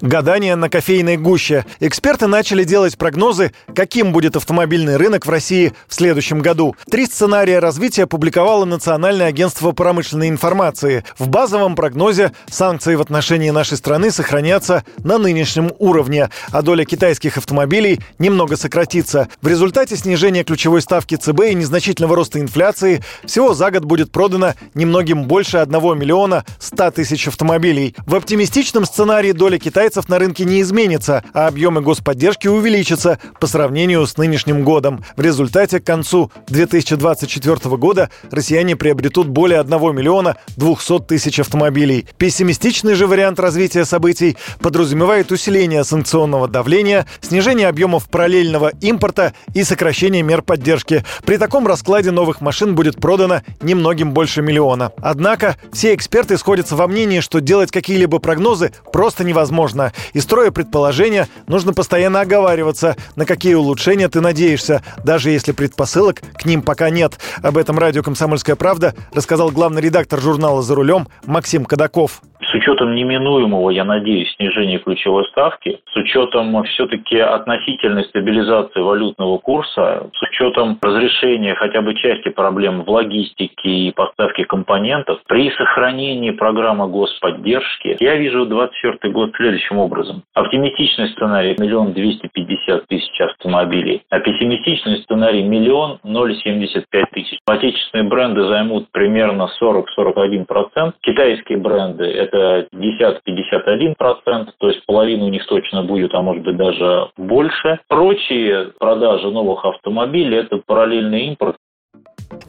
Гадание на кофейной гуще. Эксперты начали делать прогнозы, каким будет автомобильный рынок в России в следующем году. Три сценария развития публиковало Национальное агентство промышленной информации. В базовом прогнозе санкции в отношении нашей страны сохранятся на нынешнем уровне, а доля китайских автомобилей немного сократится. В результате снижения ключевой ставки ЦБ и незначительного роста инфляции всего за год будет продано немногим больше 1 миллиона 100 тысяч автомобилей. В оптимистичном сценарии доля китайцев китайцев на рынке не изменится, а объемы господдержки увеличатся по сравнению с нынешним годом. В результате к концу 2024 года россияне приобретут более 1 миллиона 200 тысяч автомобилей. Пессимистичный же вариант развития событий подразумевает усиление санкционного давления, снижение объемов параллельного импорта и сокращение мер поддержки. При таком раскладе новых машин будет продано немногим больше миллиона. Однако все эксперты сходятся во мнении, что делать какие-либо прогнозы просто невозможно сложно. И строя предположения, нужно постоянно оговариваться, на какие улучшения ты надеешься, даже если предпосылок к ним пока нет. Об этом радио «Комсомольская правда» рассказал главный редактор журнала «За рулем» Максим Кадаков с учетом неминуемого, я надеюсь, снижения ключевой ставки, с учетом все-таки относительной стабилизации валютного курса, с учетом разрешения хотя бы части проблем в логистике и поставке компонентов, при сохранении программы господдержки, я вижу 2024 год следующим образом. Оптимистичный сценарий – миллион двести пятьдесят тысяч автомобилей, а пессимистичный сценарий – миллион ноль семьдесят пять тысяч. Отечественные бренды займут примерно 40-41%, китайские бренды – это 50-51%, то есть половина у них точно будет, а может быть даже больше. Прочие продажи новых автомобилей – это параллельный импорт.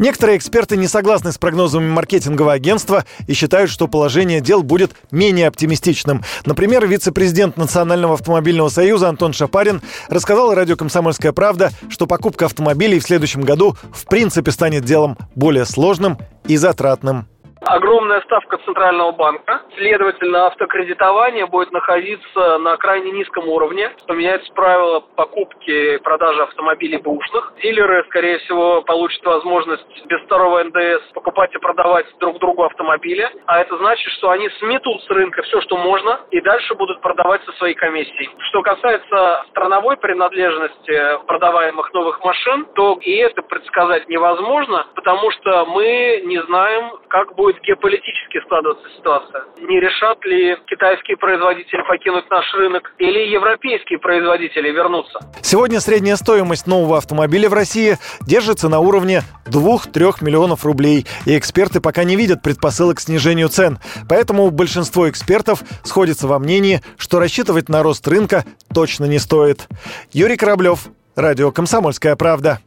Некоторые эксперты не согласны с прогнозами маркетингового агентства и считают, что положение дел будет менее оптимистичным. Например, вице-президент Национального автомобильного союза Антон Шапарин рассказал радио «Комсомольская правда», что покупка автомобилей в следующем году в принципе станет делом более сложным и затратным огромная ставка Центрального банка. Следовательно, автокредитование будет находиться на крайне низком уровне. Поменяются правила покупки и продажи автомобилей бэушных. Дилеры, скорее всего, получат возможность без второго НДС покупать и продавать друг другу автомобили. А это значит, что они сметут с рынка все, что можно, и дальше будут продавать со своей комиссией. Что касается страновой принадлежности продаваемых новых машин, то и это предсказать невозможно, потому что мы не знаем, как будет геополитически складываться ситуация. Не решат ли китайские производители покинуть наш рынок или европейские производители вернуться? Сегодня средняя стоимость нового автомобиля в России держится на уровне 2-3 миллионов рублей, и эксперты пока не видят предпосылок к снижению цен. Поэтому большинство экспертов сходится во мнении, что рассчитывать на рост рынка точно не стоит. Юрий Кораблев, Радио «Комсомольская правда».